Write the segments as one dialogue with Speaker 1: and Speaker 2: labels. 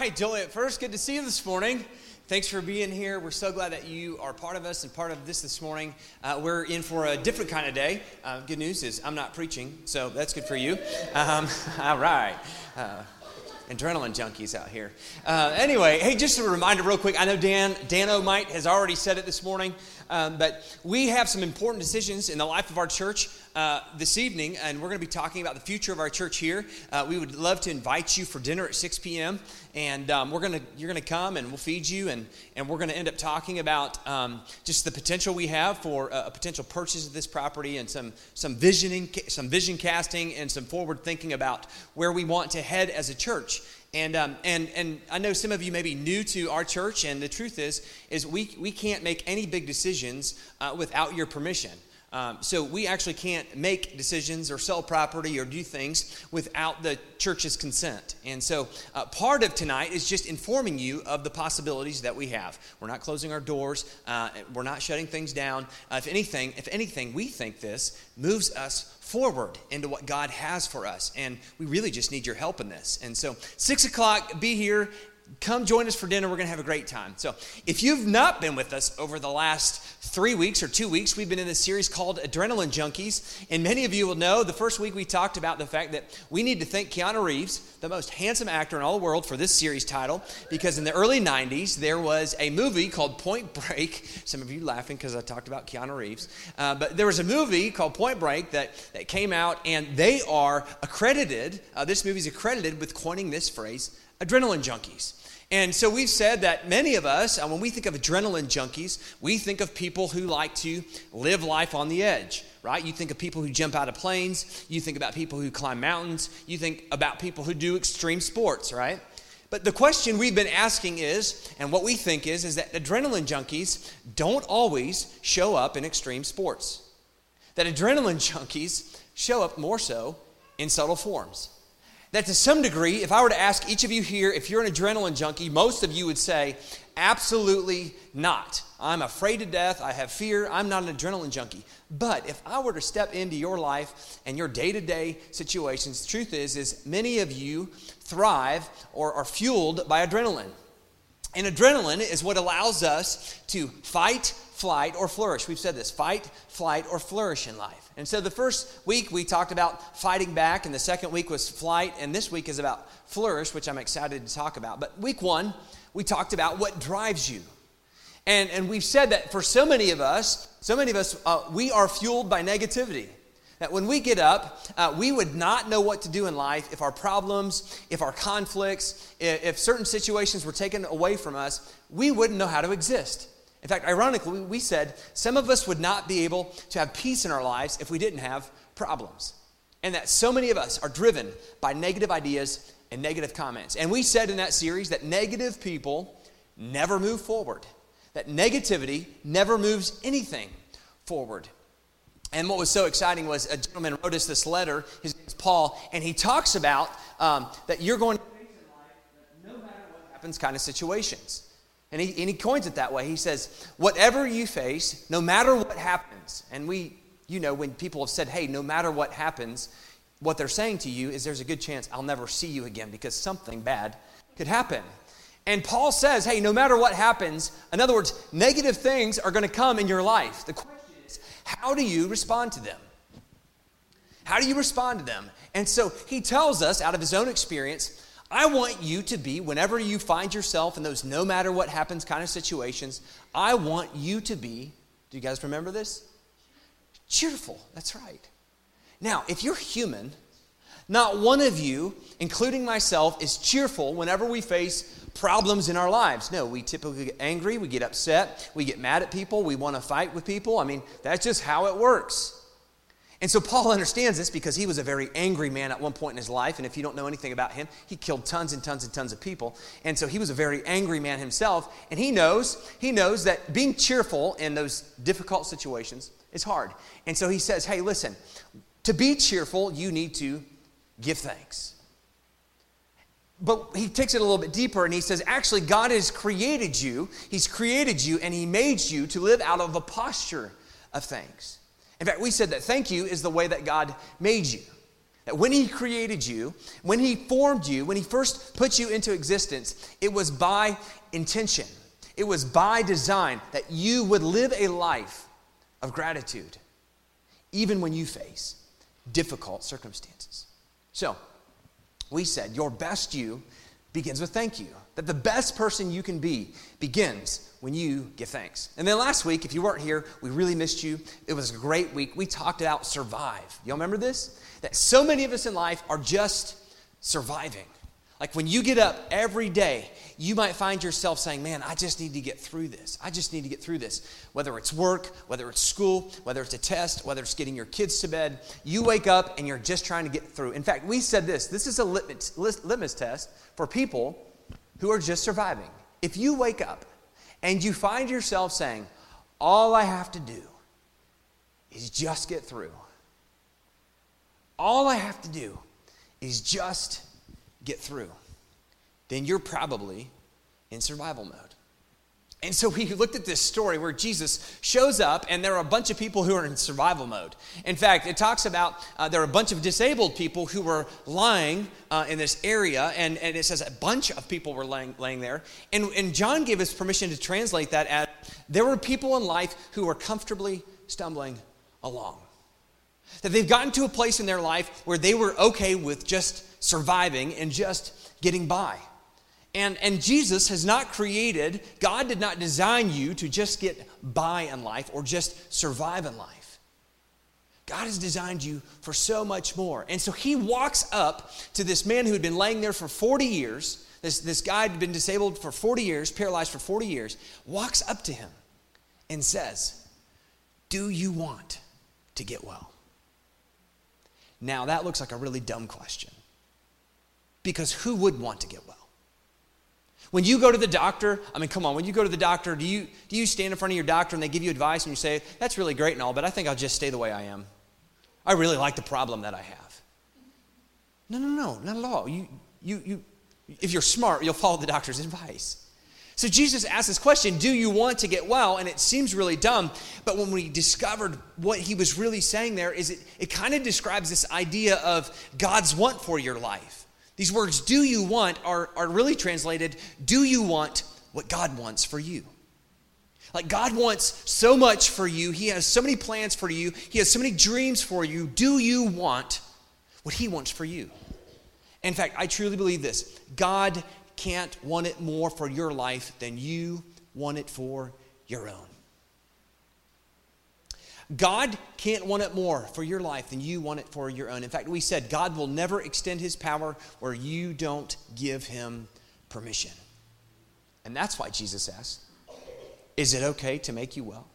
Speaker 1: Right, Joliet, first, good to see you this morning. Thanks for being here. We're so glad that you are part of us and part of this this morning. Uh, we're in for a different kind of day. Uh, good news is I'm not preaching, so that's good for you. Um, all right. Uh, adrenaline junkies out here. Uh, anyway, hey, just a reminder, real quick. I know Dan Dan O'Mite has already said it this morning, um, but we have some important decisions in the life of our church uh, this evening, and we're going to be talking about the future of our church here. Uh, we would love to invite you for dinner at 6 p.m. And um, we're gonna, you're going to come and we'll feed you, and, and we're going to end up talking about um, just the potential we have for a, a, potential purchase of this property and some, some, visioning, some vision casting and some forward thinking about where we want to head as a church. And, um, and, and I know some of you may be new to our church, and the truth is, is we, we can't make any big decisions uh, without your permission. Um, so we actually can't make decisions or sell property or do things without the church's consent. And so uh, part of tonight is just informing you of the possibilities that we have. We're not closing our doors. Uh, we're not shutting things down. Uh, if anything, if anything, we think this moves us forward into what God has for us. And we really just need your help in this. And so, six o'clock, be here come join us for dinner. We're going to have a great time. So, if you've not been with us over the last three weeks or two weeks, we've been in this series called Adrenaline Junkies. And many of you will know the first week we talked about the fact that we need to thank Keanu Reeves, the most handsome actor in all the world, for this series title, because in the early 90s, there was a movie called Point Break. Some of you laughing because I talked about Keanu Reeves. Uh, but there was a movie called Point Break that, that came out, and they are accredited, uh, this movie is accredited with coining this phrase, adrenaline junkies. And so we've said that many of us, uh, when we think of adrenaline junkies, we think of people who like to live life on the edge, right? You think of people who jump out of planes, you think about people who climb mountains, you think about people who do extreme sports, right? But the question we've been asking is, and what we think is, is that adrenaline junkies don't always show up in extreme sports. That adrenaline junkies show up more so in subtle forms that to some degree, if I were to ask each of you here, if you're an adrenaline junkie, most of you would say, absolutely not. I'm afraid to death. I have fear. I'm not an adrenaline junkie. But if I were to step into your life and your day to day situations, the truth is, is many of you thrive or are fueled by adrenaline. And adrenaline is what allows us to fight, flight, or flourish. We've said this fight, flight, or flourish in life. And so the first week we talked about fighting back, and the second week was flight, and this week is about flourish, which I'm excited to talk about. But week one, we talked about what drives you. And, and we've said that for so many of us, so many of us, uh, we are fueled by negativity. That when we get up, uh, we would not know what to do in life if our problems, if our conflicts, if, if certain situations were taken away from us, we wouldn't know how to exist. In fact, ironically, we said some of us would not be able to have peace in our lives if we didn't have problems. And that so many of us are driven by negative ideas and negative comments. And we said in that series that negative people never move forward, that negativity never moves anything forward. And what was so exciting was a gentleman wrote us this letter, his name is Paul, and he talks about um, that you're going to face in life no matter what happens kind of situations. And he, and he coins it that way. He says, whatever you face, no matter what happens, and we, you know, when people have said, hey, no matter what happens, what they're saying to you is there's a good chance I'll never see you again because something bad could happen. And Paul says, hey, no matter what happens, in other words, negative things are going to come in your life. The question is, how do you respond to them? How do you respond to them? And so he tells us out of his own experience I want you to be, whenever you find yourself in those no matter what happens kind of situations, I want you to be, do you guys remember this? Cheerful. That's right. Now, if you're human, not one of you, including myself, is cheerful whenever we face problems in our lives. No, we typically get angry, we get upset, we get mad at people, we want to fight with people. I mean, that's just how it works. And so Paul understands this because he was a very angry man at one point in his life. And if you don't know anything about him, he killed tons and tons and tons of people. And so he was a very angry man himself. And he knows, he knows that being cheerful in those difficult situations is hard. And so he says, hey, listen, to be cheerful, you need to give thanks. But he takes it a little bit deeper and he says, actually, God has created you. He's created you and he made you to live out of a posture of thanks. In fact, we said that thank you is the way that God made you. That when He created you, when He formed you, when He first put you into existence, it was by intention, it was by design that you would live a life of gratitude, even when you face difficult circumstances. So, we said your best you begins with thank you. That the best person you can be begins when you give thanks. And then last week, if you weren't here, we really missed you. It was a great week. We talked about survive. Y'all remember this? That so many of us in life are just surviving. Like when you get up every day, you might find yourself saying, Man, I just need to get through this. I just need to get through this. Whether it's work, whether it's school, whether it's a test, whether it's getting your kids to bed, you wake up and you're just trying to get through. In fact, we said this this is a litmus, litmus test for people who are just surviving. If you wake up and you find yourself saying, All I have to do is just get through, all I have to do is just get through, then you're probably in survival mode. And so we looked at this story where Jesus shows up, and there are a bunch of people who are in survival mode. In fact, it talks about uh, there are a bunch of disabled people who were lying uh, in this area, and, and it says a bunch of people were laying, laying there. And, and John gave us permission to translate that as there were people in life who were comfortably stumbling along. That they've gotten to a place in their life where they were okay with just surviving and just getting by. And, and Jesus has not created, God did not design you to just get by in life or just survive in life. God has designed you for so much more. And so he walks up to this man who had been laying there for 40 years. This, this guy had been disabled for 40 years, paralyzed for 40 years, walks up to him and says, Do you want to get well? Now, that looks like a really dumb question. Because who would want to get well? When you go to the doctor, I mean, come on, when you go to the doctor, do you, do you stand in front of your doctor and they give you advice and you say, that's really great and all, but I think I'll just stay the way I am? I really like the problem that I have. No, no, no, not at all. You, you, you, if you're smart, you'll follow the doctor's advice. So Jesus asked this question Do you want to get well? And it seems really dumb, but when we discovered what he was really saying there, is it, it kind of describes this idea of God's want for your life. These words, do you want, are, are really translated, do you want what God wants for you? Like God wants so much for you. He has so many plans for you. He has so many dreams for you. Do you want what He wants for you? In fact, I truly believe this God can't want it more for your life than you want it for your own. God can't want it more for your life than you want it for your own. In fact, we said God will never extend his power where you don't give him permission. And that's why Jesus asked, Is it okay to make you well?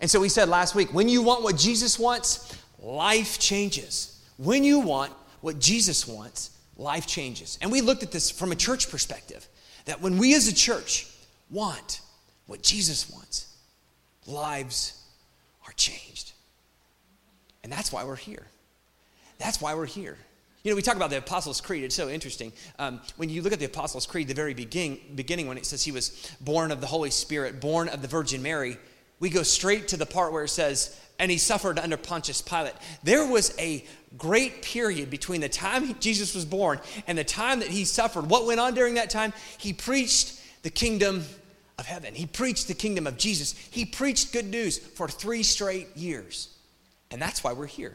Speaker 1: And so we said last week, when you want what Jesus wants, life changes. When you want what Jesus wants, life changes. And we looked at this from a church perspective that when we as a church want what Jesus wants, lives changed. And that's why we're here. That's why we're here. You know, we talk about the Apostles' Creed. It's so interesting. Um, when you look at the Apostles' Creed, the very beginning, beginning, when it says he was born of the Holy Spirit, born of the Virgin Mary, we go straight to the part where it says, and he suffered under Pontius Pilate. There was a great period between the time Jesus was born and the time that he suffered. What went on during that time? He preached the kingdom of heaven. He preached the kingdom of Jesus. He preached good news for three straight years. And that's why we're here.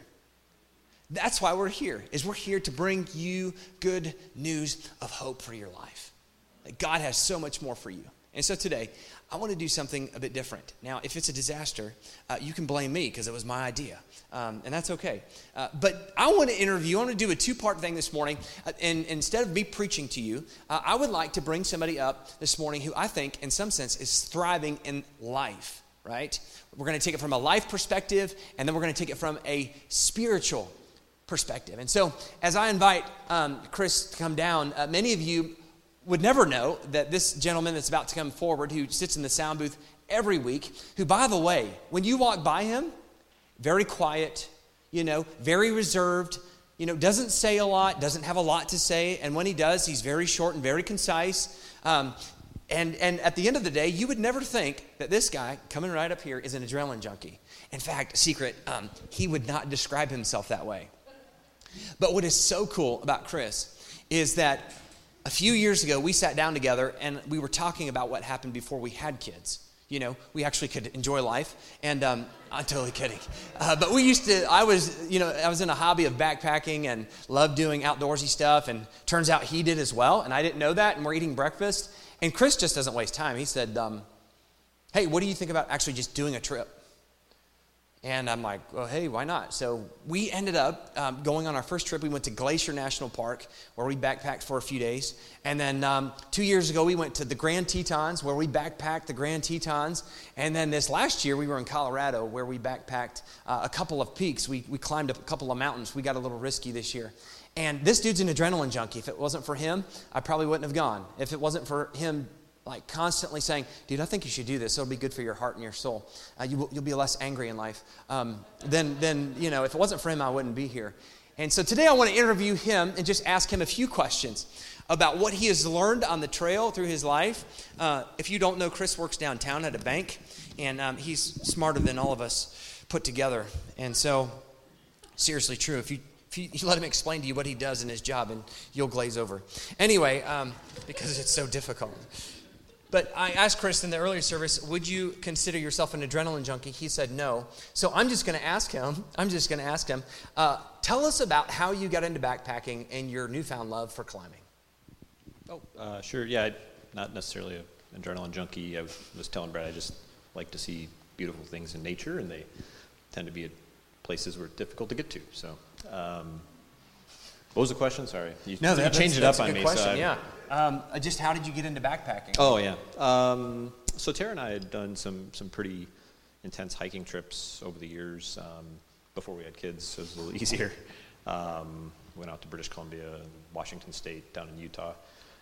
Speaker 1: That's why we're here, is we're here to bring you good news of hope for your life. That God has so much more for you. And so today, I want to do something a bit different. Now, if it's a disaster, uh, you can blame me because it was my idea, um, and that's okay. Uh, but I want to interview, I want to do a two part thing this morning. Uh, and, instead of me preaching to you, uh, I would like to bring somebody up this morning who I think, in some sense, is thriving in life. right? We're going to take it from a life perspective, and then we're going to take it from a spiritual perspective. And so, as I invite um, Chris to come down, uh, many of you would never know that this gentleman that's about to come forward, who sits in the sound booth every week, who, by the way, when you walk by him, very quiet, you know, very reserved, you know, doesn't say a lot, doesn't have a lot to say, and when he does, he's very short and very concise. Um, and, and at the end of the day, you would never think that this guy coming right up here is an adrenaline junkie. In fact, secret, um, he would not describe himself that way. But what is so cool about Chris is that a few years ago, we sat down together and we were talking about what happened before we had kids you know, we actually could enjoy life. And um, I'm totally kidding. Uh, but we used to, I was, you know, I was in a hobby of backpacking and loved doing outdoorsy stuff. And turns out he did as well. And I didn't know that. And we're eating breakfast. And Chris just doesn't waste time. He said, um, Hey, what do you think about actually just doing a trip? And I'm like, well, hey, why not? So we ended up um, going on our first trip. We went to Glacier National Park, where we backpacked for a few days. And then um, two years ago, we went to the Grand Tetons, where we backpacked the Grand Tetons. And then this last year, we were in Colorado, where we backpacked uh, a couple of peaks. We, we climbed a couple of mountains. We got a little risky this year. And this dude's an adrenaline junkie. If it wasn't for him, I probably wouldn't have gone. If it wasn't for him like constantly saying, dude, I think you should do this. It'll be good for your heart and your soul. Uh, you will, you'll be less angry in life. Um, then, then, you know, if it wasn't for him, I wouldn't be here. And so today I want to interview him and just ask him a few questions about what he has learned on the trail through his life. Uh, if you don't know, Chris works downtown at a bank, and um, he's smarter than all of us put together. And so, seriously true. If you if you, let him explain to you what he does in his job, and you'll glaze over. Anyway, um, because it's so difficult. But I asked Chris in the earlier service, would you consider yourself an adrenaline junkie? He said no. So I'm just going to ask him, I'm just going to ask him, uh, tell us about how you got into backpacking and your newfound love for climbing.
Speaker 2: Oh, uh, sure. Yeah, I, not necessarily an adrenaline junkie. I was telling Brad I just like to see beautiful things in nature, and they tend to be at places where it's difficult to get to. So, um, what was the question? Sorry,
Speaker 1: you, no, that, you changed it up on me. Question, so yeah. Um, uh, just how did you get into backpacking?
Speaker 2: Oh yeah. Um, so Tara and I had done some some pretty intense hiking trips over the years um, before we had kids, so it was a little easier. Um, went out to British Columbia, Washington State, down in Utah,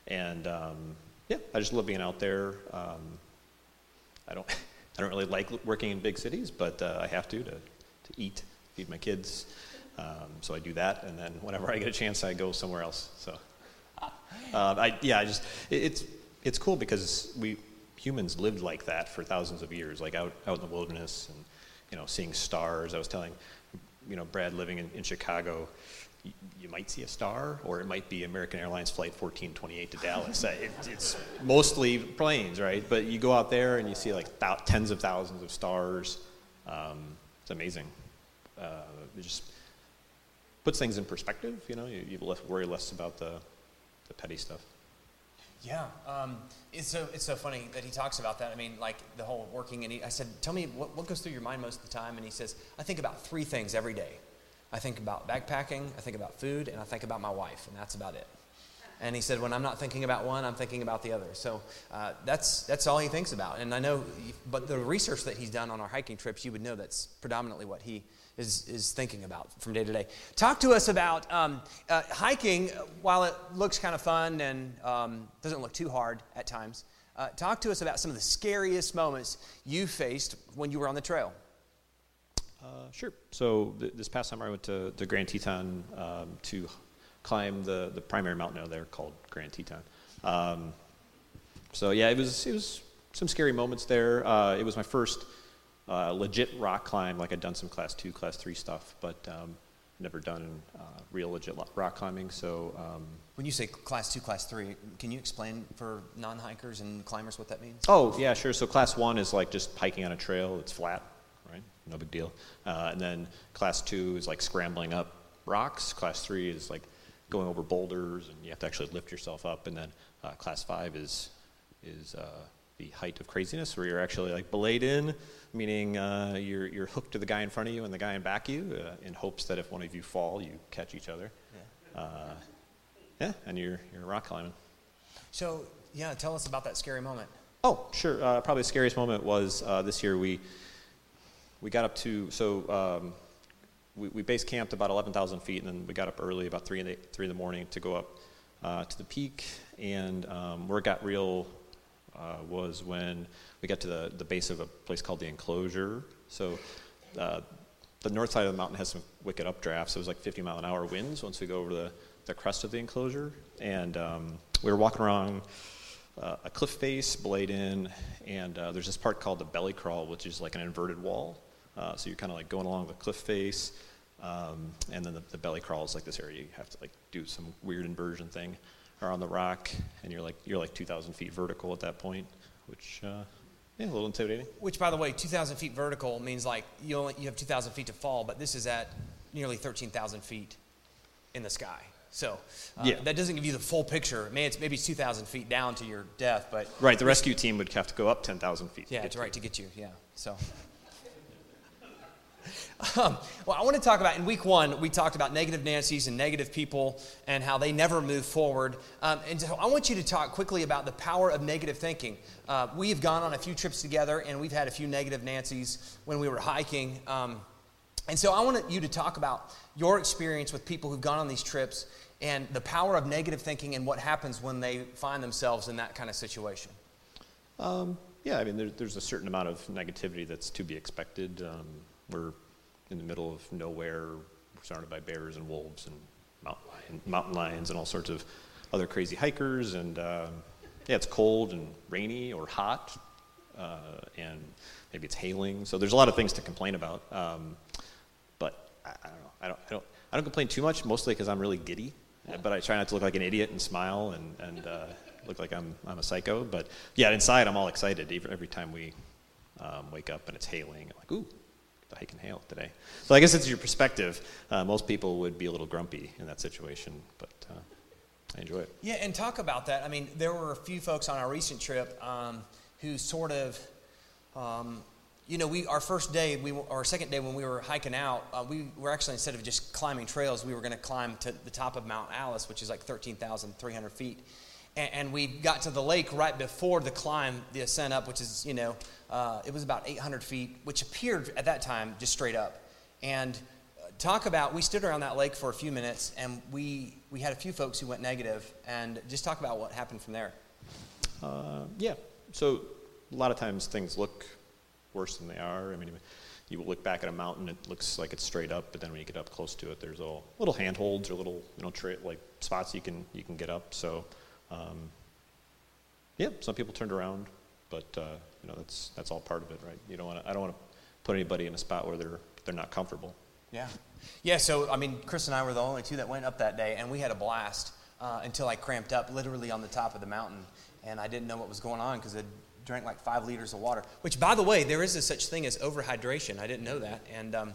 Speaker 2: and um, yeah, I just love being out there. Um, I don't I don't really like working in big cities, but uh, I have to to to eat, feed my kids. So I do that, and then whenever I get a chance, I go somewhere else. So. Uh, I, yeah, I just it, it's it's cool because we humans lived like that for thousands of years, like out out in the wilderness and you know seeing stars. I was telling you know Brad living in, in Chicago. You, might see a star, or it might be American Airlines Flight 1428 to Dallas. it, it's mostly planes, right? But you go out there and you see like th- tens of thousands of stars. Um, it's amazing. Uh, it just puts things in perspective. You know, you, you worry less about the the petty stuff.
Speaker 1: Yeah, um, it's so it's so funny that he talks about that. I mean, like the whole working, and he, I said, "Tell me what, what goes through your mind most of the time?" And he says, "I think about three things every day. I think about backpacking, I think about food, and I think about my wife, and that's about it." And he said, "When I'm not thinking about one, I'm thinking about the other." So uh, that's that's all he thinks about. And I know, but the research that he's done on our hiking trips, you would know that's predominantly what he is, is thinking about from day to day. Talk to us about um, uh, hiking, while it looks kind of fun and um, doesn't look too hard at times. Uh, talk to us about some of the scariest moments you faced when you were on the trail.
Speaker 2: Uh, sure. So th- this past summer, I went to the Grand Teton um, to climb the, the primary mountain out there called Grand Teton. Um, so yeah, it was it was some scary moments there. Uh, it was my first uh, legit rock climb. Like I'd done some class two, class three stuff, but um, never done uh, real legit rock climbing. So um,
Speaker 1: when you say class two, class three, can you explain for non-hikers and climbers what that means?
Speaker 2: Oh yeah, sure. So class one is like just hiking on a trail. It's flat, right? No big deal. Uh, and then class two is like scrambling up rocks. Class three is like going over boulders, and you have to actually lift yourself up. And then uh, class five is is uh, the height of craziness, where you're actually like belayed in, meaning uh, you're, you're hooked to the guy in front of you and the guy in back of you uh, in hopes that if one of you fall, you catch each other. Yeah, uh, yeah and you're, you're rock climbing.
Speaker 1: So, yeah, tell us about that scary moment.
Speaker 2: Oh, sure. Uh, probably the scariest moment was uh, this year. We we got up to so um, we, we base camped about 11,000 feet, and then we got up early, about three in the three in the morning, to go up uh, to the peak. And um, where it got real uh, was when we got to the, the base of a place called the enclosure. So uh, the north side of the mountain has some wicked updrafts. It was like 50 mile an hour winds once we go over the, the crest of the enclosure. And um, we were walking around uh, a cliff face, belayed in, and uh, there's this part called the belly crawl, which is like an inverted wall. Uh, so you're kind of like going along the cliff face, um, and then the, the, belly crawl is like this area you have to like do some weird inversion thing around the rock, and you're like you're like 2,000 feet vertical at that point, which uh, yeah, a little intimidating.
Speaker 1: Which, by the way, 2,000 feet vertical means like you only you have 2,000 feet to fall, but this is at nearly 13,000 feet in the sky. So uh, yeah. that doesn't give you the full picture. Maybe it's maybe it's 2,000 feet down to your death, but
Speaker 2: right. The rescue team would have to go up 10,000 feet.
Speaker 1: Yeah, that's right to get you. Yeah. So. Um, well, I want to talk about in week one, we talked about negative Nancy's and negative people and how they never move forward. Um, and so I want you to talk quickly about the power of negative thinking. Uh, we have gone on a few trips together and we've had a few negative Nancy's when we were hiking. Um, and so I want you to talk about your experience with people who've gone on these trips and the power of negative thinking and what happens when they find themselves in that kind of situation.
Speaker 2: Um, yeah, I mean, there, there's a certain amount of negativity that's to be expected. Um, we're in the middle of nowhere, we're surrounded by bears and wolves and mountain, lion, mountain lions and all sorts of other crazy hikers. And uh, yeah, it's cold and rainy or hot, uh, and maybe it's hailing. So there's a lot of things to complain about. Um, but I, I, don't know. I don't, I don't. I don't complain too much, mostly because I'm really giddy. But I try not to look like an idiot and smile and, and uh, look like I'm, I'm a psycho. But yeah, inside I'm all excited every, time we um, wake up and it's hailing. I'm like, ooh, I can hail today. So I guess it's your perspective. Uh, most people would be a little grumpy in that situation, but uh, I enjoy it.
Speaker 1: Yeah, and talk about that. I mean, there were a few folks on our recent trip um, who sort of, um, you know, we our first day, we our second day when we were hiking out, uh, we were actually instead of just climbing trails, we were going to climb to the top of Mount Alice, which is like thirteen thousand three hundred feet and, we got to the lake right before the climb, the ascent up, which is, you know, uh, it was about 800 feet, which appeared at that time just straight up. And uh, talk about, we stood around that lake for a few minutes, and we, we had a few folks who went negative, and just talk about what happened from there.
Speaker 2: Uh, yeah. So a lot of times things look worse than they are. I mean, you look back at a mountain, it looks like it's straight up, but then when you get up close to it, there's all little handholds or little you know tra- like spots you can you can get up. So um, yeah, some people turned around, but uh, you know that's that's all part of it, right? You don't want I don't want to put anybody in a spot where they're they're not comfortable.
Speaker 1: Yeah, yeah. So I mean, Chris and I were the only two that went up that day, and we had a blast uh, until I cramped up, literally on the top of the mountain, and I didn't know what was going on because I drank like five liters of water. Which, by the way, there is a such thing as overhydration. I didn't know that, and um,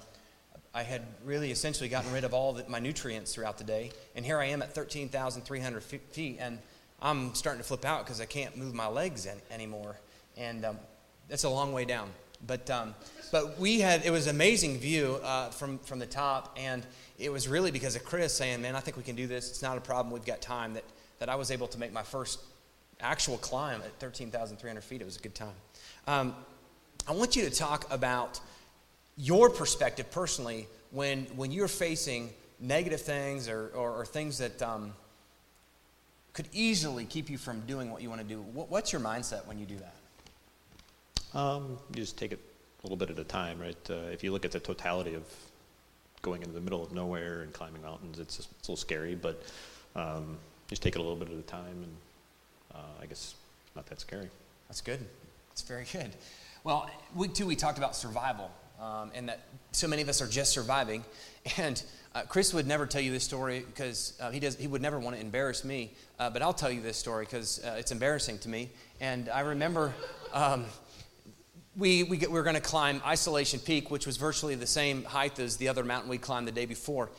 Speaker 1: I had really essentially gotten rid of all the, my nutrients throughout the day, and here I am at 13,300 feet, and I'm starting to flip out because I can't move my legs any, anymore. And um, that's a long way down. But, um, but we had, it was an amazing view uh, from, from the top. And it was really because of Chris saying, man, I think we can do this. It's not a problem. We've got time that, that I was able to make my first actual climb at 13,300 feet. It was a good time. Um, I want you to talk about your perspective personally when, when you're facing negative things or, or, or things that, um, could easily keep you from doing what you want to do. What's your mindset when you do that?
Speaker 2: Um, you just take it a little bit at a time, right? Uh, if you look at the totality of going into the middle of nowhere and climbing mountains, it's, just, it's a little scary, but um, just take it a little bit at a time, and uh, I guess not that scary.
Speaker 1: That's good. That's very good. Well, week two, we talked about survival um, and that so many of us are just surviving. And uh, Chris would never tell you this story because uh, he, does, he would never want to embarrass me, uh, but I'll tell you this story because uh, it's embarrassing to me. And I remember um, we, we, get, we were going to climb Isolation Peak, which was virtually the same height as the other mountain we climbed the day before.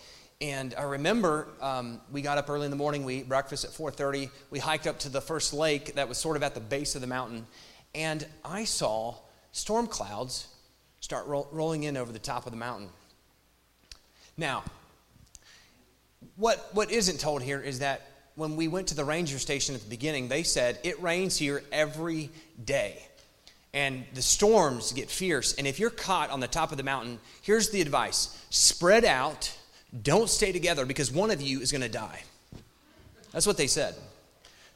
Speaker 1: And I remember um, we got up early in the morning. We ate breakfast at 4:30. We hiked up to the first lake that was sort of at the base of the mountain, and I saw storm clouds start ro- rolling in over the top of the mountain. Now, what, what isn't told here is that when we went to the ranger station at the beginning, they said it rains here every day. And the storms get fierce. And if you're caught on the top of the mountain, here's the advice spread out, don't stay together because one of you is going to die. That's what they said.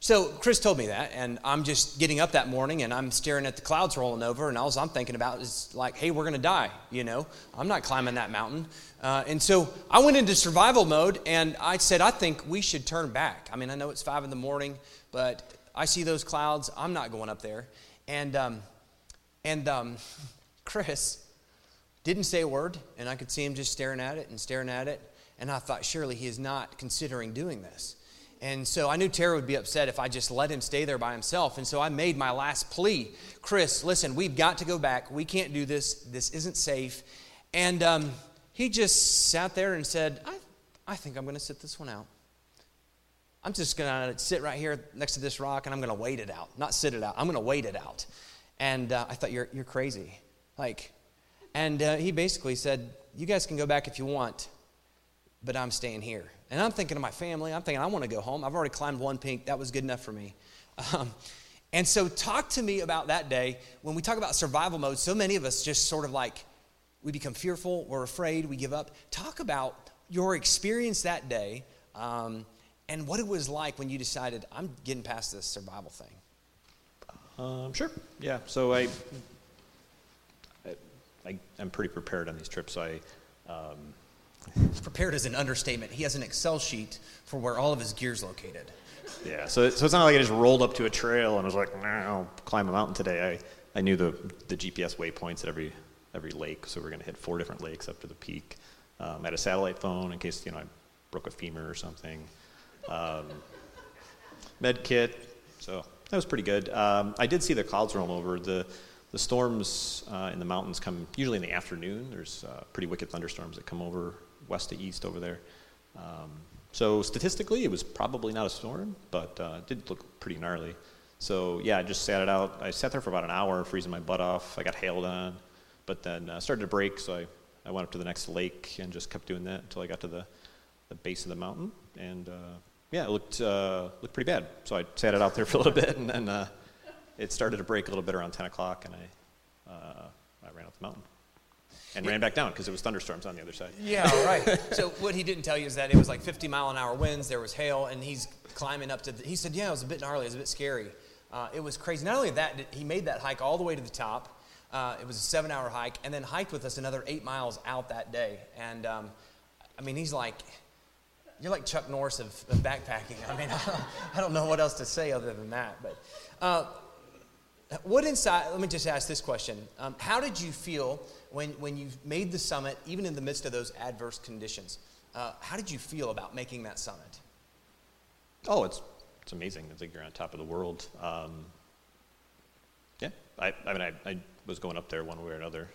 Speaker 1: So Chris told me that, and I'm just getting up that morning and I'm staring at the clouds rolling over, and all I'm thinking about is like, hey, we're gonna die, you know? I'm not climbing that mountain. Uh, and so I went into survival mode and I said, I think we should turn back. I mean, I know it's five in the morning, but I see those clouds. I'm not going up there. And, um, and um, Chris didn't say a word, and I could see him just staring at it and staring at it. And I thought, surely he is not considering doing this. And so I knew Tara would be upset if I just let him stay there by himself. And so I made my last plea Chris, listen, we've got to go back. We can't do this. This isn't safe. And um, he just sat there and said, I, I think I'm going to sit this one out. I'm just going to sit right here next to this rock and I'm going to wait it out. Not sit it out, I'm going to wait it out. And uh, I thought, you're, you're crazy. Like, and uh, he basically said, You guys can go back if you want, but I'm staying here. And I'm thinking of my family. I'm thinking, I want to go home. I've already climbed one peak. That was good enough for me. Um, and so, talk to me about that day. When we talk about survival mode, so many of us just sort of like, we become fearful, we're afraid, we give up. Talk about your experience that day um, and what it was like when you decided, I'm getting past this survival thing.
Speaker 2: Um, sure. Yeah. So I, I, am pretty prepared on these trips. I, um,
Speaker 1: Prepared is an understatement. He has an Excel sheet for where all of his gear's located.
Speaker 2: Yeah, so, so it's not like I just rolled up to a trail and was like, I'll climb a mountain today. I, I knew the, the GPS waypoints at every, every lake, so we're going to hit four different lakes up to the peak. Um, I had a satellite phone in case you know I broke a femur or something. Um, med kit, so that was pretty good. Um, I did see the clouds roll over. The the storms uh, in the mountains come usually in the afternoon. There's uh, pretty wicked thunderstorms that come over west to east over there. Um, so statistically, it was probably not a storm, but uh, it did look pretty gnarly. So yeah, I just sat it out. I sat there for about an hour, freezing my butt off. I got hailed on, but then uh, started to break, so I, I went up to the next lake and just kept doing that until I got to the, the base of the mountain. And uh, yeah, it looked uh, looked pretty bad. So I sat it out there for a little bit, and then uh, it started to break a little bit around 10 o'clock, and I uh, I ran up the mountain and ran back down because it was thunderstorms on the other side.
Speaker 1: Yeah, right. so what he didn't tell you is that it was like 50 mile an hour winds. There was hail, and he's climbing up to. The, he said, "Yeah, it was a bit gnarly. It was a bit scary. Uh, it was crazy. Not only that, he made that hike all the way to the top. Uh, it was a seven-hour hike, and then hiked with us another eight miles out that day. And um, I mean, he's like." You're like Chuck Norris of, of backpacking. I mean, I don't, I don't, know what else to say other than that. But uh, what inside, let me just ask this question. Um, how did you feel when, when you made the summit, even in the midst of those adverse conditions, uh, how did you feel about making that summit?
Speaker 2: Oh, it's, it's amazing. I think you're on top of the world. Um, yeah, I, I mean, I, I was going up there one way or another.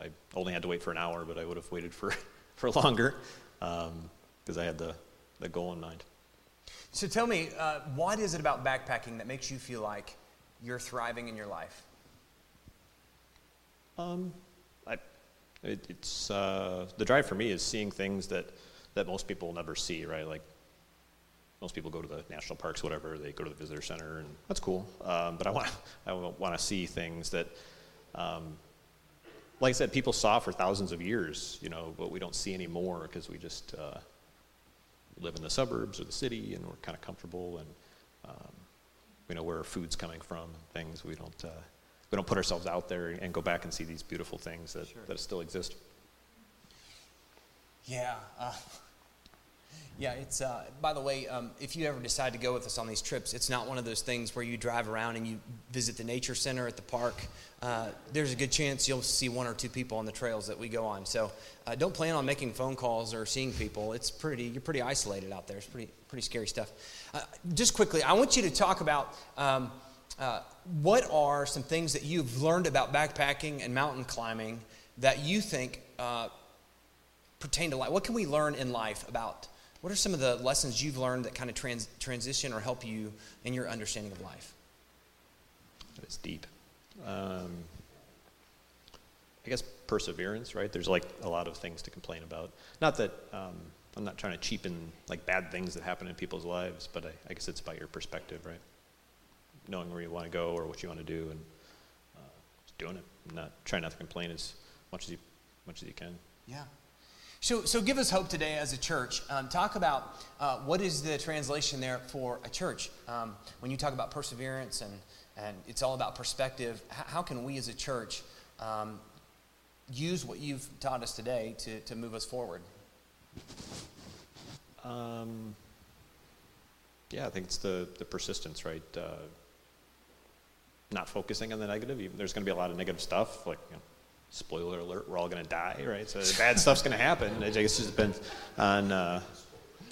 Speaker 2: I only had to wait for an hour, but I would have waited for, for longer because um, I had the, the goal in mind.
Speaker 1: So tell me, uh, what is it about backpacking that makes you feel like you're thriving in your life?
Speaker 2: Um, it, it's uh, the drive for me is seeing things that that most people never see, right? Like most people go to the national parks, whatever. They go to the visitor center, and that's cool. Um, but I want I want to see things that, um, like I said, people saw for thousands of years, you know, but we don't see anymore because we just uh, live in the suburbs or the city, and we're kind of comfortable, and um, we know where our food's coming from, and things we don't. Uh, we don't put ourselves out there and go back and see these beautiful things that, sure. that still exist.
Speaker 1: Yeah. Uh, yeah, it's, uh, by the way, um, if you ever decide to go with us on these trips, it's not one of those things where you drive around and you visit the nature center at the park. Uh, there's a good chance you'll see one or two people on the trails that we go on. So uh, don't plan on making phone calls or seeing people. It's pretty, you're pretty isolated out there. It's pretty, pretty scary stuff. Uh, just quickly, I want you to talk about. Um, uh, what are some things that you've learned about backpacking and mountain climbing that you think uh, pertain to life? What can we learn in life about? What are some of the lessons you've learned that kind of trans- transition or help you in your understanding of life?
Speaker 2: It's deep. Um, I guess perseverance, right? There's like a lot of things to complain about. Not that um, I'm not trying to cheapen like bad things that happen in people's lives, but I, I guess it's about your perspective, right? Knowing where you want to go or what you want to do, and uh, just doing it. Not trying not to complain as much as you much as you can.
Speaker 1: Yeah. So, so give us hope today as a church. Um, talk about uh, what is the translation there for a church. Um, when you talk about perseverance and, and it's all about perspective, how, how can we as a church um, use what you've taught us today to, to move us forward?
Speaker 2: Um, yeah, I think it's the, the persistence, right? Uh, not focusing on the negative. There's going to be a lot of negative stuff, like you know, spoiler alert, we're all going to die, right? So bad stuff's going to happen. I guess it just depends on uh,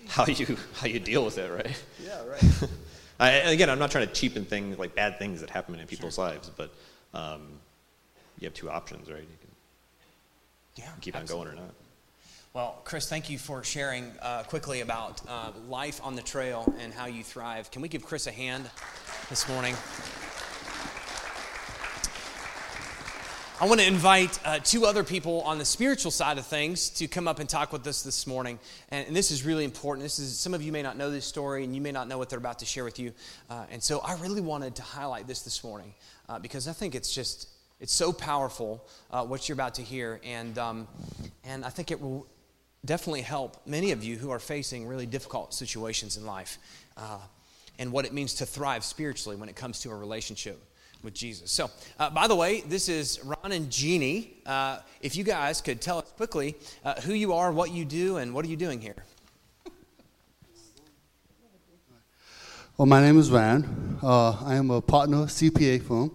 Speaker 2: how you how you deal with it, right?
Speaker 1: Yeah, right.
Speaker 2: I, again, I'm not trying to cheapen things like bad things that happen in people's sure. lives, but um, you have two options, right? You can
Speaker 1: yeah,
Speaker 2: keep absolutely. on going or not.
Speaker 1: Well, Chris, thank you for sharing uh, quickly about uh, life on the trail and how you thrive. Can we give Chris a hand this morning? I want to invite uh, two other people on the spiritual side of things to come up and talk with us this morning. And, and, this is really important. This is some of you may not know this story, and you may not know what they're about to share with you. Uh, and so I really wanted to highlight this this morning uh, because I think it's just it's so powerful uh, what you're about to hear, and um, and I think it will definitely help many of you who are facing really difficult situations in life, uh, and what it means to thrive spiritually when it comes to a relationship with Jesus. So, uh, by the way, this is Ron and Jeannie. Uh, if you guys could tell us quickly uh, who you are, what you do, and what are you doing here?
Speaker 3: Well, my name is Van. Uh, I am a partner CPA firm.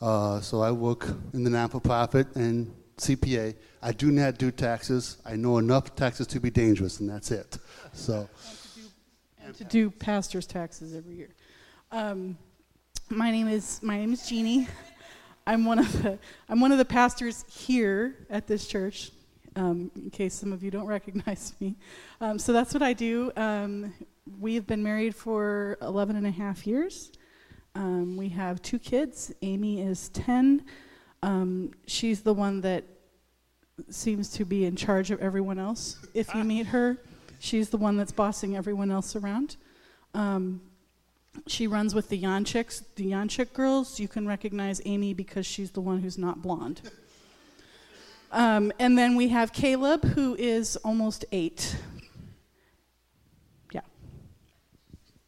Speaker 3: Uh, so I work in the non-for-profit and CPA. I do not do taxes. I know enough taxes to be dangerous, and that's it. So.
Speaker 4: and to do pastor's taxes every year. Um, my name is my name is Jeannie. I'm one of the I'm one of the pastors here at this church. Um, in case some of you don't recognize me, um, so that's what I do. Um, we have been married for 11 and a half years. Um, we have two kids. Amy is 10. Um, she's the one that seems to be in charge of everyone else. If you meet her, she's the one that's bossing everyone else around. Um, she runs with the Yanchicks, the Yanchik girls. You can recognize Amy because she's the one who's not blonde. Um, and then we have Caleb, who is almost eight. Yeah.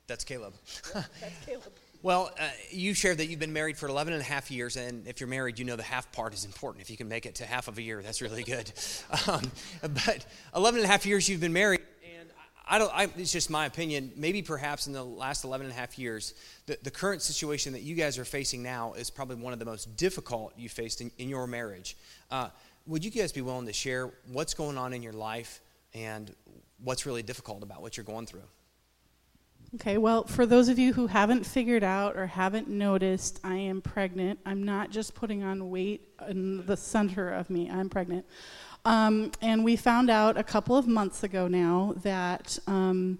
Speaker 1: That's Caleb.
Speaker 4: That's Caleb.
Speaker 1: Well, uh, you shared that you've been married for 11 and a half years, and if you're married, you know the half part is important. If you can make it to half of a year, that's really good. Um, but 11 and a half years you've been married, I don't, I, it's just my opinion. Maybe perhaps in the last 11 and a half years, the, the current situation that you guys are facing now is probably one of the most difficult you faced in, in your marriage. Uh, would you guys be willing to share what's going on in your life and what's really difficult about what you're going through?
Speaker 4: Okay, well, for those of you who haven't figured out or haven't noticed, I am pregnant. I'm not just putting on weight in the center of me, I'm pregnant. Um, and we found out a couple of months ago now that um,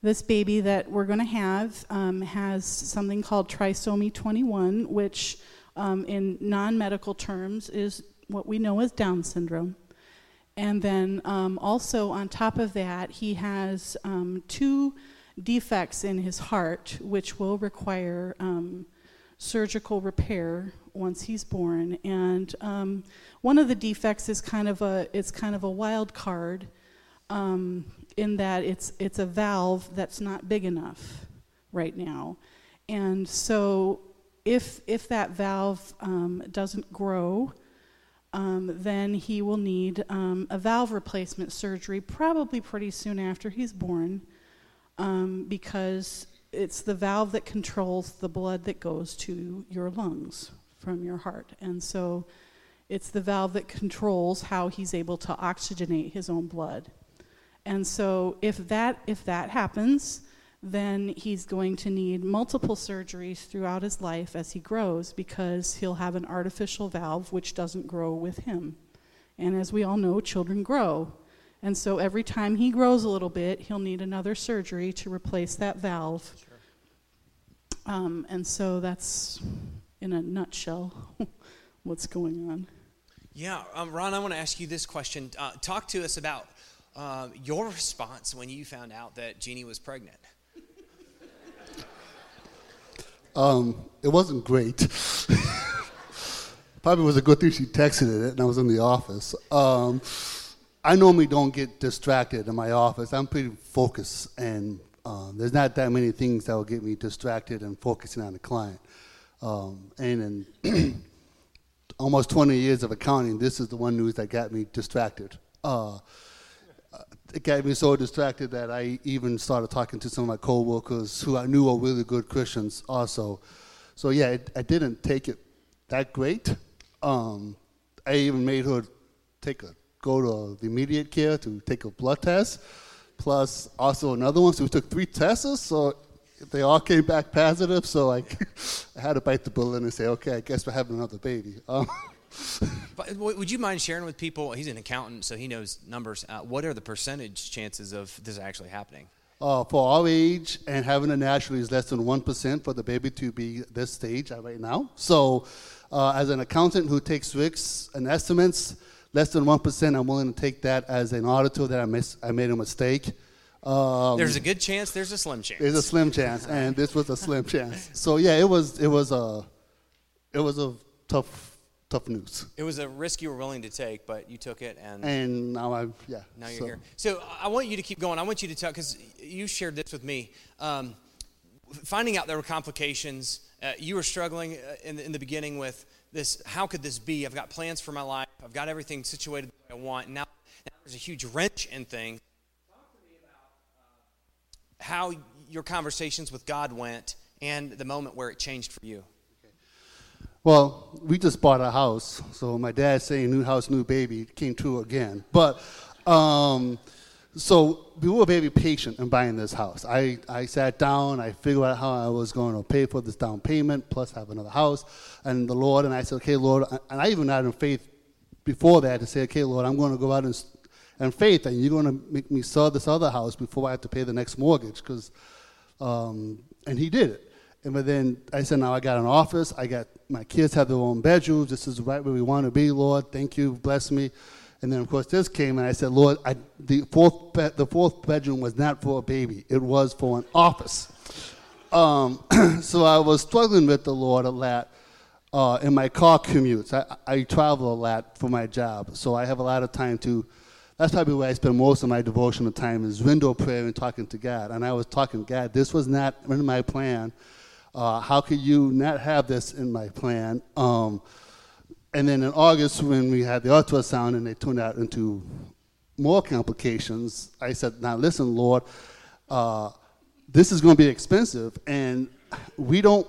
Speaker 4: this baby that we're going to have um, has something called trisomy 21, which um, in non medical terms is what we know as Down syndrome. And then um, also on top of that, he has um, two defects in his heart, which will require surgical repair once he's born. And um, one of the defects is kind of a it's kind of a wild card um, in that it's it's a valve that's not big enough right now, and so if if that valve um, doesn't grow. Um, then he will need um, a valve replacement surgery probably pretty soon after he's born um, because it's the valve that controls the blood that goes to your lungs from your heart. And so it's the valve that controls how he's able to oxygenate his own blood. And so if that if that happens, then he's going to need multiple surgeries throughout his life as he grows because he'll have an artificial valve which doesn't grow with him. And as we all know, children grow. And so every time he grows a little bit, he'll need another surgery to replace that valve. Sure. Um, and so that's in a nutshell what's going on.
Speaker 1: Yeah, um, Ron, I want to ask you this question. Uh, talk to us about um, your response when you found out that Jeannie was pregnant.
Speaker 3: Um, it wasn't great. Probably was a good thing she texted it and I was in the office. Um, I normally don't get distracted in my office. I'm pretty focused, and um, there's not that many things that will get me distracted and focusing on the client. Um, and in almost 20 years of accounting, this is the one news that got me distracted. Uh, it got me so distracted that I even started talking to some of my coworkers who I knew were really good Christians also. So yeah, it, I didn't take it that great. Um, I even made her take a go to the immediate care to take a blood test, plus also another one. So we took three tests. So they all came back positive. So I, I had to bite the bullet and say, okay, I guess we're having another baby. Um,
Speaker 1: but would you mind sharing with people? He's an accountant, so he knows numbers. Uh, what are the percentage chances of this actually happening?
Speaker 3: Uh, for our age and having a naturally is less than 1% for the baby to be this stage right now. So, uh, as an accountant who takes risks and estimates, less than 1%, I'm willing to take that as an auditor that I, miss, I made a mistake.
Speaker 1: Um, there's a good chance. There's a slim chance.
Speaker 3: There's a slim chance, and this was a slim chance. So yeah, it was it was a it was a tough tough news.
Speaker 1: It was a risk you were willing to take, but you took it, and
Speaker 3: and now I'm yeah.
Speaker 1: Now you're so. here. So I want you to keep going. I want you to talk because you shared this with me. Um, finding out there were complications. Uh, you were struggling uh, in the, in the beginning with this. How could this be? I've got plans for my life. I've got everything situated the way I want. Now, now there's a huge wrench in things. Talk to me about uh, how your conversations with God went and the moment where it changed for you.
Speaker 3: Well, we just bought a house, so my dad's saying new house, new baby came true again. But um, so we were very patient in buying this house. I, I sat down, I figured out how I was going to pay for this down payment, plus have another house, and the Lord, and I said, okay, Lord, and I even had in faith before that to say, okay, Lord, I'm going to go out and, and faith, and you're going to make me sell this other house before I have to pay the next mortgage, because, um, and he did it. And but then I said, now I got an office. I got my kids have their own bedrooms. This is right where we want to be, Lord. Thank you, bless me. And then of course this came, and I said, Lord, I, the fourth be- the fourth bedroom was not for a baby. It was for an office. Um, so I was struggling with the Lord a lot. Uh, in my car commutes, I, I travel a lot for my job, so I have a lot of time to that's probably where I spend most of my devotional time is window prayer and talking to God. And I was talking, God, this was not in my plan. Uh, how could you not have this in my plan? Um, and then in August, when we had the ultrasound and they turned out into more complications, I said, Now listen, Lord, uh, this is going to be expensive, and we don't.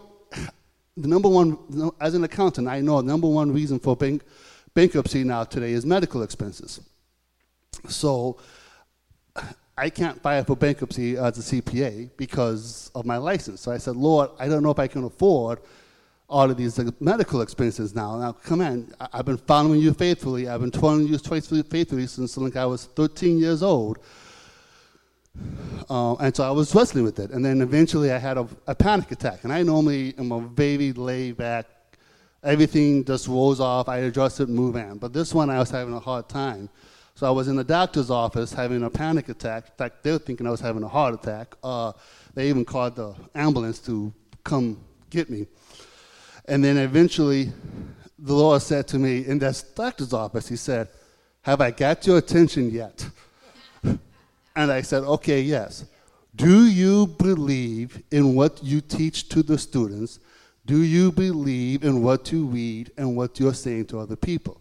Speaker 3: The number one, as an accountant, I know the number one reason for bank, bankruptcy now today is medical expenses. So I can't file for bankruptcy as a CPA because of my license. So I said, Lord, I don't know if I can afford all of these medical expenses now. Now, come on, I've been following you faithfully. I've been following you faithfully since like I was 13 years old. Uh, and so I was wrestling with it. And then eventually I had a, a panic attack. And I normally am a very laid back, everything just rolls off. I adjust it and move on. But this one I was having a hard time. So I was in the doctor's office having a panic attack. In fact, they were thinking I was having a heart attack. Uh, they even called the ambulance to come get me. And then eventually, the Lord said to me in that doctor's office, He said, Have I got your attention yet? and I said, Okay, yes. Do you believe in what you teach to the students? Do you believe in what you read and what you're saying to other people?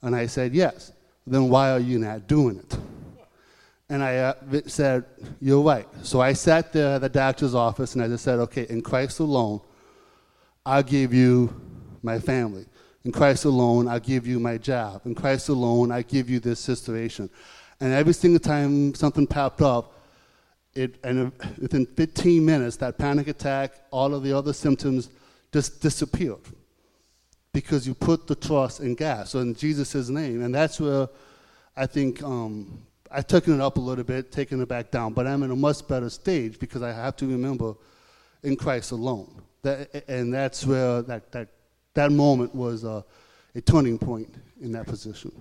Speaker 3: And I said, Yes then why are you not doing it? And I uh, said, You're right. So I sat there at the doctor's office and I just said, Okay, in Christ alone, I'll give you my family. In Christ alone, I'll give you my job. In Christ alone, I give you this situation. And every single time something popped up, it, and within 15 minutes, that panic attack, all of the other symptoms just disappeared because you put the trust in God. So in Jesus' name. And that's where I think um, I've taken it up a little bit, taken it back down, but I'm in a much better stage because I have to remember in Christ alone. That, and that's where that, that, that moment was a, a turning point in that position.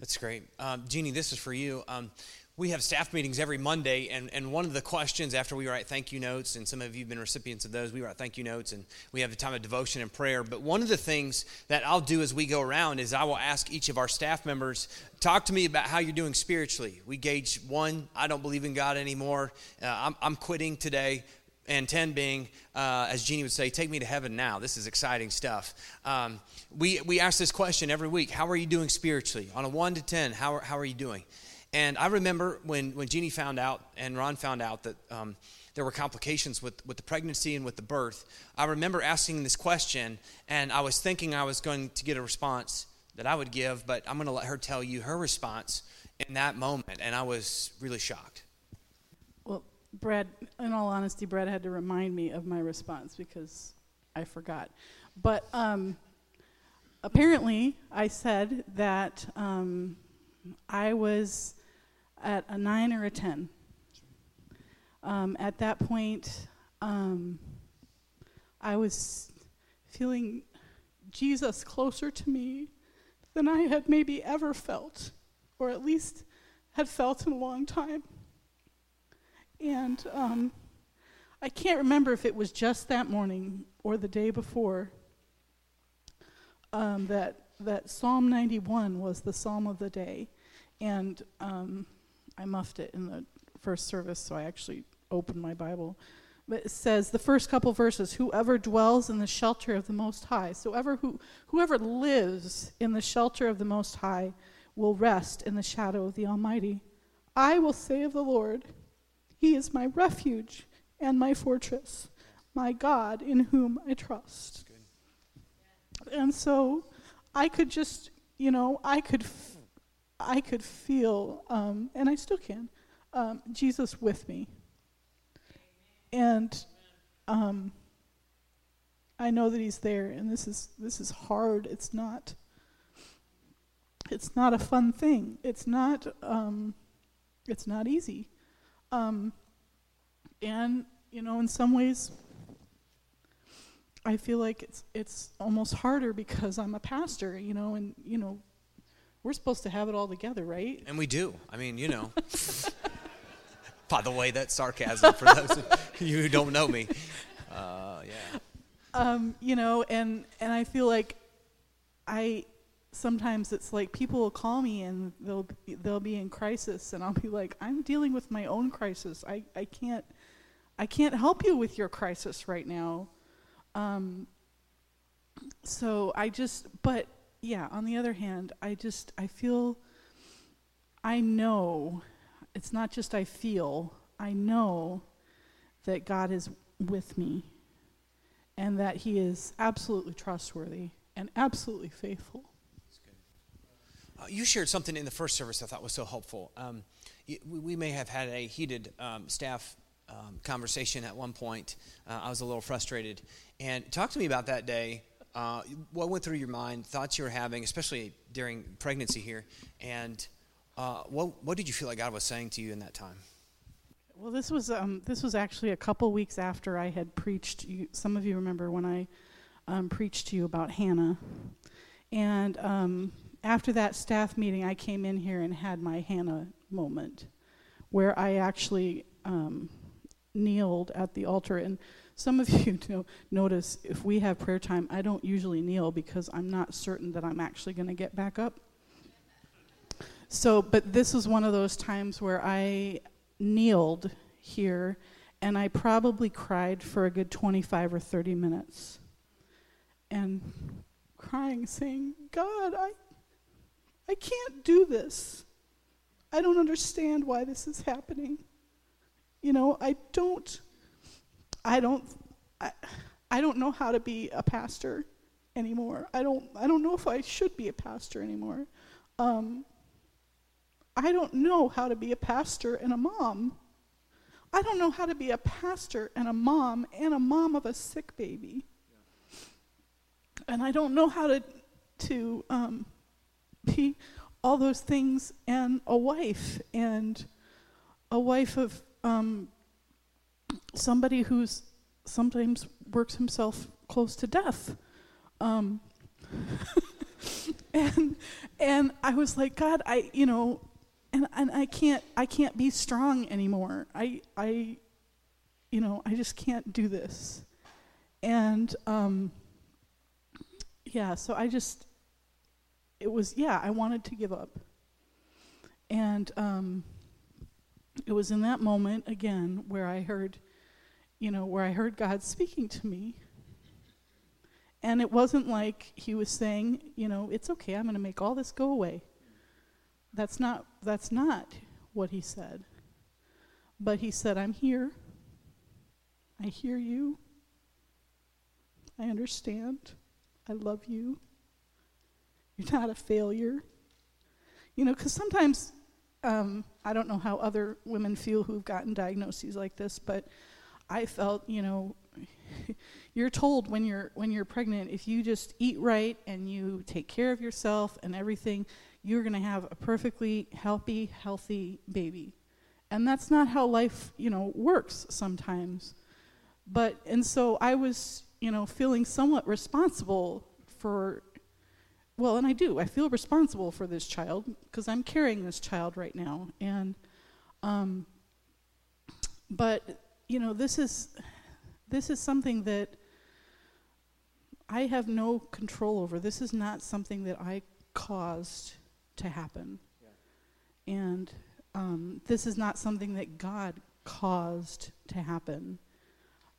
Speaker 1: That's great. Um, Jeannie, this is for you. Um, we have staff meetings every Monday, and, and one of the questions after we write thank you notes, and some of you have been recipients of those, we write thank you notes, and we have a time of devotion and prayer. But one of the things that I'll do as we go around is I will ask each of our staff members, talk to me about how you're doing spiritually. We gauge one, I don't believe in God anymore, uh, I'm, I'm quitting today and 10 being, uh, as Jeannie would say, take me to heaven now. This is exciting stuff. Um, we, we ask this question every week How are you doing spiritually? On a 1 to 10, how are, how are you doing? And I remember when, when Jeannie found out and Ron found out that um, there were complications with, with the pregnancy and with the birth, I remember asking this question, and I was thinking I was going to get a response that I would give, but I'm going to let her tell you her response in that moment, and I was really shocked.
Speaker 4: Well, Brad, in all honesty, Brad had to remind me of my response because I forgot. But um, apparently, I said that um, I was at a nine or a 10. Um, at that point, um, I was feeling Jesus closer to me than I had maybe ever felt, or at least had felt in a long time. And um, I can't remember if it was just that morning or the day before um, that that Psalm 91 was the psalm of the day, and um, I muffed it in the first service, so I actually opened my Bible. But it says the first couple verses: "Whoever dwells in the shelter of the Most High, so ever who whoever lives in the shelter of the Most High, will rest in the shadow of the Almighty. I will say of the Lord." He is my refuge and my fortress, my God in whom I trust. And so I could just, you know, I could, f- I could feel, um, and I still can, um, Jesus with me. And um, I know that He's there, and this is this is hard. It's not. It's not a fun thing. It's not. Um, it's not easy. Um, and you know, in some ways, I feel like it's it's almost harder because I'm a pastor. You know, and you know, we're supposed to have it all together, right?
Speaker 1: And we do. I mean, you know. By the way, that's sarcasm for those of you who don't know me. Uh, yeah.
Speaker 4: Um, you know, and and I feel like I sometimes it's like people will call me and they'll be, they'll be in crisis and I'll be like I'm dealing with my own crisis. I, I can't I can't help you with your crisis right now. Um, so I just but yeah, on the other hand, I just I feel I know it's not just I feel, I know that God is with me and that he is absolutely trustworthy and absolutely faithful.
Speaker 1: Uh, you shared something in the first service I thought was so helpful. Um, y- we, may have had a heated um, staff um, conversation at one point. Uh, I was a little frustrated. And talk to me about that day. Uh, what went through your mind, thoughts you were having, especially during pregnancy here, and uh, what, what did you feel like God was saying to you in that time?
Speaker 4: Well, this was um, this was actually a couple weeks after I had preached. You, some of you remember when I um, preached to you about Hannah, and um, after that staff meeting, I came in here and had my Hannah moment, where I actually um, kneeled at the altar. And some of you know, notice if we have prayer time, I don't usually kneel because I'm not certain that I'm actually going to get back up. So, but this was one of those times where I kneeled here and I probably cried for a good 25 or 30 minutes. And crying, saying, God, I, I can't do this. I don't understand why this is happening. You know, I don't, I don't, I, I don't know how to be a pastor anymore. I don't, I don't know if I should be a pastor anymore. Um, I don't know how to be a pastor and a mom. I don't know how to be a pastor and a mom and a mom of a sick baby. And I don't know how to to um, be all those things and a wife and a wife of um, somebody who's sometimes works himself close to death. Um, and and I was like, God, I you know, and and I can't I can't be strong anymore. I I you know, I just can't do this. And um yeah, so I just it was yeah, I wanted to give up. And um it was in that moment again where I heard you know, where I heard God speaking to me. And it wasn't like he was saying, you know, it's okay, I'm going to make all this go away. That's not that's not what he said. But he said, I'm here. I hear you. I understand. I love you. You're not a failure. You know, because sometimes, um, I don't know how other women feel who've gotten diagnoses like this, but I felt, you know, you're told when you're when you're pregnant if you just eat right and you take care of yourself and everything you're going to have a perfectly healthy healthy baby. And that's not how life you know works sometimes. But and so i was you know feeling somewhat responsible for well and i do i feel responsible for this child because i'm carrying this child right now. And um, but you know this is this is something that I have no control over. This is not something that I caused to happen. Yeah. And um, this is not something that God caused to happen.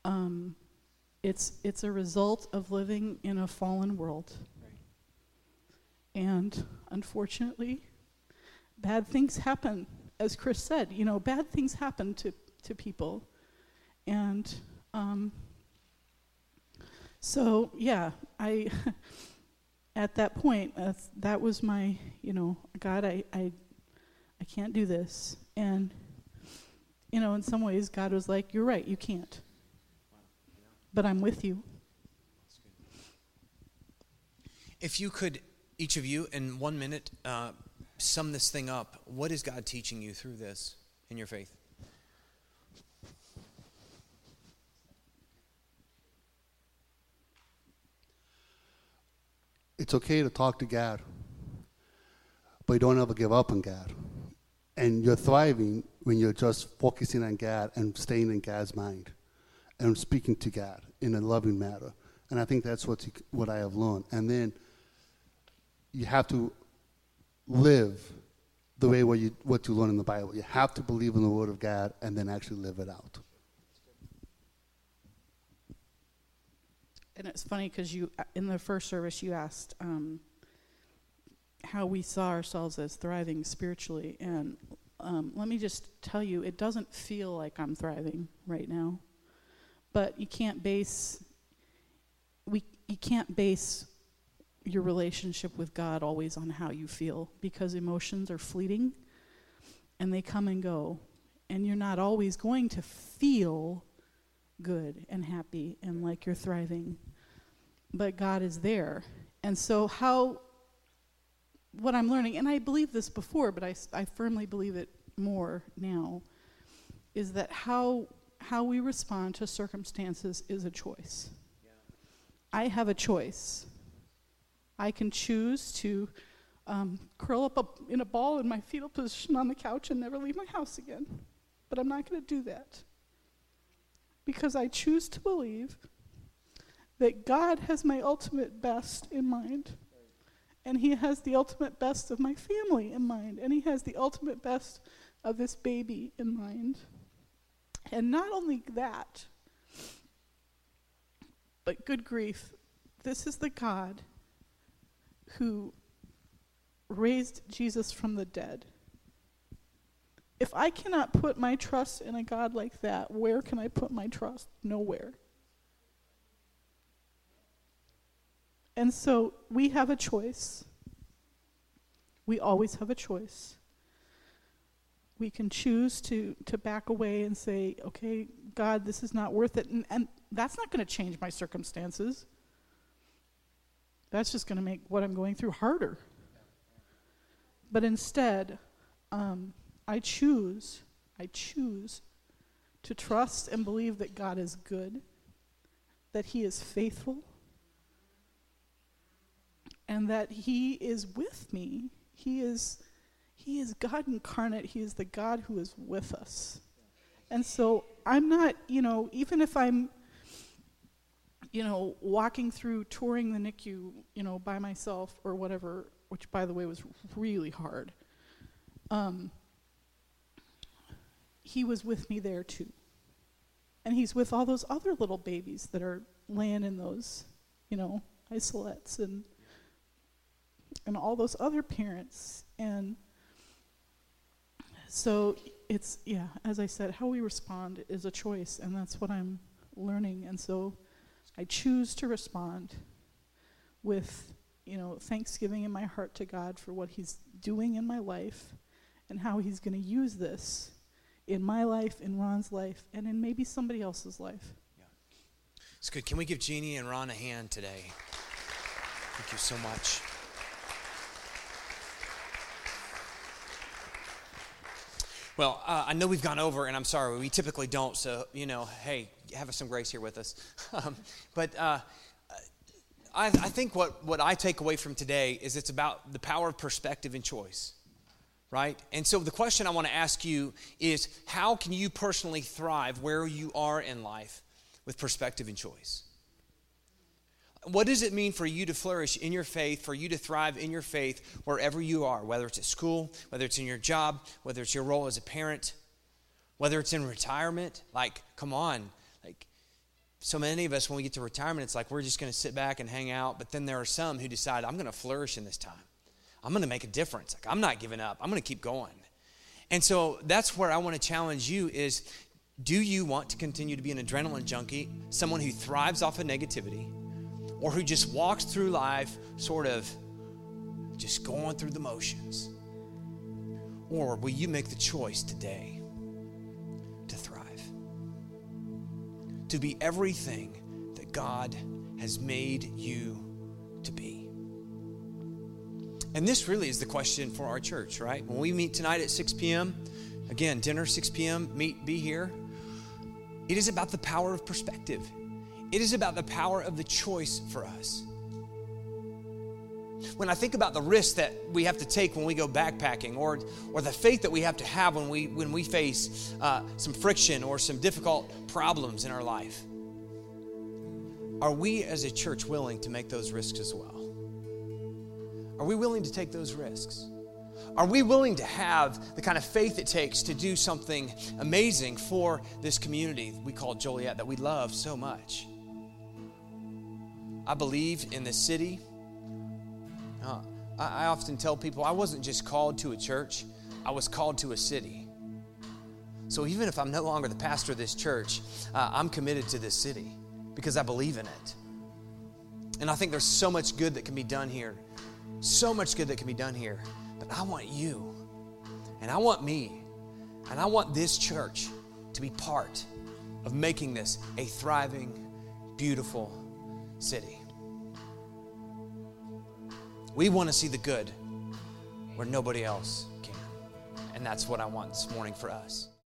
Speaker 4: Um, it's, it's a result of living in a fallen world. Right. And unfortunately, bad things happen. As Chris said, you know, bad things happen to, to people. And um, so yeah, I at that point uh, that was my you know God I, I I can't do this and you know in some ways God was like you're right you can't but I'm with you.
Speaker 1: If you could each of you in one minute uh, sum this thing up, what is God teaching you through this in your faith?
Speaker 3: It's okay to talk to God, but you don't ever give up on God. And you're thriving when you're just focusing on God and staying in God's mind and speaking to God in a loving manner. And I think that's what, you, what I have learned. And then you have to live the way what you, what you learn in the Bible. You have to believe in the Word of God and then actually live it out.
Speaker 4: And it's funny because you, uh, in the first service, you asked um, how we saw ourselves as thriving spiritually. And um, let me just tell you, it doesn't feel like I'm thriving right now. But you can't base, we, you can't base your relationship with God always on how you feel because emotions are fleeting and they come and go. And you're not always going to feel good and happy and like you're thriving but God is there. And so, how, what I'm learning, and I believe this before, but I, I firmly believe it more now, is that how, how we respond to circumstances is a choice. Yeah. I have a choice. I can choose to um, curl up a, in a ball in my fetal position on the couch and never leave my house again. But I'm not going to do that. Because I choose to believe that God has my ultimate best in mind. And He has the ultimate best of my family in mind. And He has the ultimate best of this baby in mind. And not only that, but good grief, this is the God who raised Jesus from the dead. If I cannot put my trust in a God like that, where can I put my trust? Nowhere. And so we have a choice. We always have a choice. We can choose to, to back away and say, okay, God, this is not worth it. And, and that's not going to change my circumstances. That's just going to make what I'm going through harder. But instead, um, I choose, I choose to trust and believe that God is good, that He is faithful, and that he is with me. He is he is God incarnate. He is the God who is with us. And so I'm not, you know, even if I'm, you know, walking through touring the NICU, you know, by myself or whatever, which by the way was really hard. Um, he was with me there too. And he's with all those other little babies that are laying in those, you know, isolettes and and all those other parents and so it's yeah as i said how we respond is a choice and that's what i'm learning and so i choose to respond with you know thanksgiving in my heart to god for what he's doing in my life and how he's going to use this in my life in ron's life and in maybe somebody else's life
Speaker 1: It's good. Can we give Jeannie and Ron a hand today? Thank you so much. Well, uh, I know we've gone over, and I'm sorry, we typically don't, so, you know, hey, have some grace here with us. Um, but uh, I, I think what, what I take away from today is it's about the power of perspective and choice, right? And so the question I want to ask you is how can you personally thrive where you are in life with perspective and choice? What does it mean for you to flourish in your faith, for you to thrive in your faith wherever you are, whether it's at school, whether it's in your job, whether it's your role as a parent, whether it's in retirement? Like, come on. Like, so many of us, when we get to retirement, it's like we're just going to sit back and hang out. But then there are some who decide, I'm going to flourish in this time. I'm going to make a difference. Like, I'm not giving up. I'm going to keep going. And so that's where I want to challenge you is do you want to continue to be an adrenaline junkie, someone who thrives off of negativity? or who just walks through life sort of just going through the motions? Or will you make the choice today to thrive? To be everything that God has made you? And this really is the question for our church, right? When we meet tonight at 6 p.m., again, dinner, 6 p.m., meet, be here. It is about the power of perspective. It is about the power of the choice for us. When I think about the risks that we have to take when we go backpacking, or, or the faith that we have to have when we, when we face uh, some friction or some difficult problems in our life, are we as a church willing to make those risks as well? Are we willing to take those risks? Are we willing to have the kind of faith it takes to do something amazing for this community we call Joliet that we love so much? I believe in the city. Uh, I, I often tell people I wasn't just called to a church, I was called to a city. So even if I'm no longer the pastor of this church, uh, I'm committed to this city because I believe in it. And I think there's so much good that can be done here. So much good that can be done here. But I want you, and I want me, and I want this church to be part of making this a thriving, beautiful city. We want to see the good where nobody else can. And that's what I want this morning for us.